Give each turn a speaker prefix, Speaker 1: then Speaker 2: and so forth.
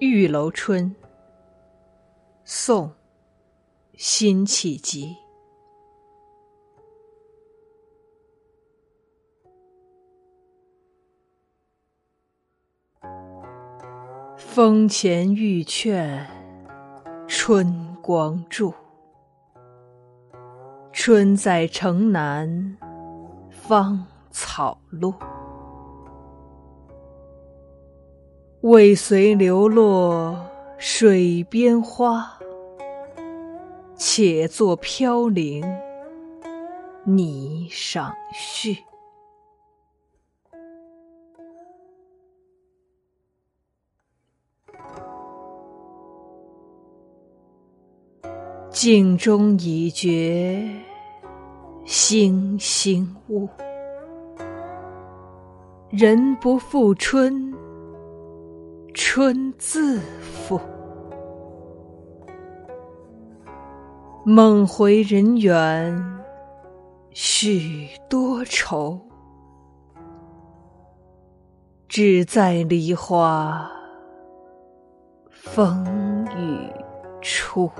Speaker 1: 玉楼春，宋·辛弃疾。风前玉劝春光住，春在城南芳草落。未随流落水边花，且作飘零霓裳絮。镜中已觉星星误，人不负春。春自负，梦回人远许多愁，只在梨花风雨处。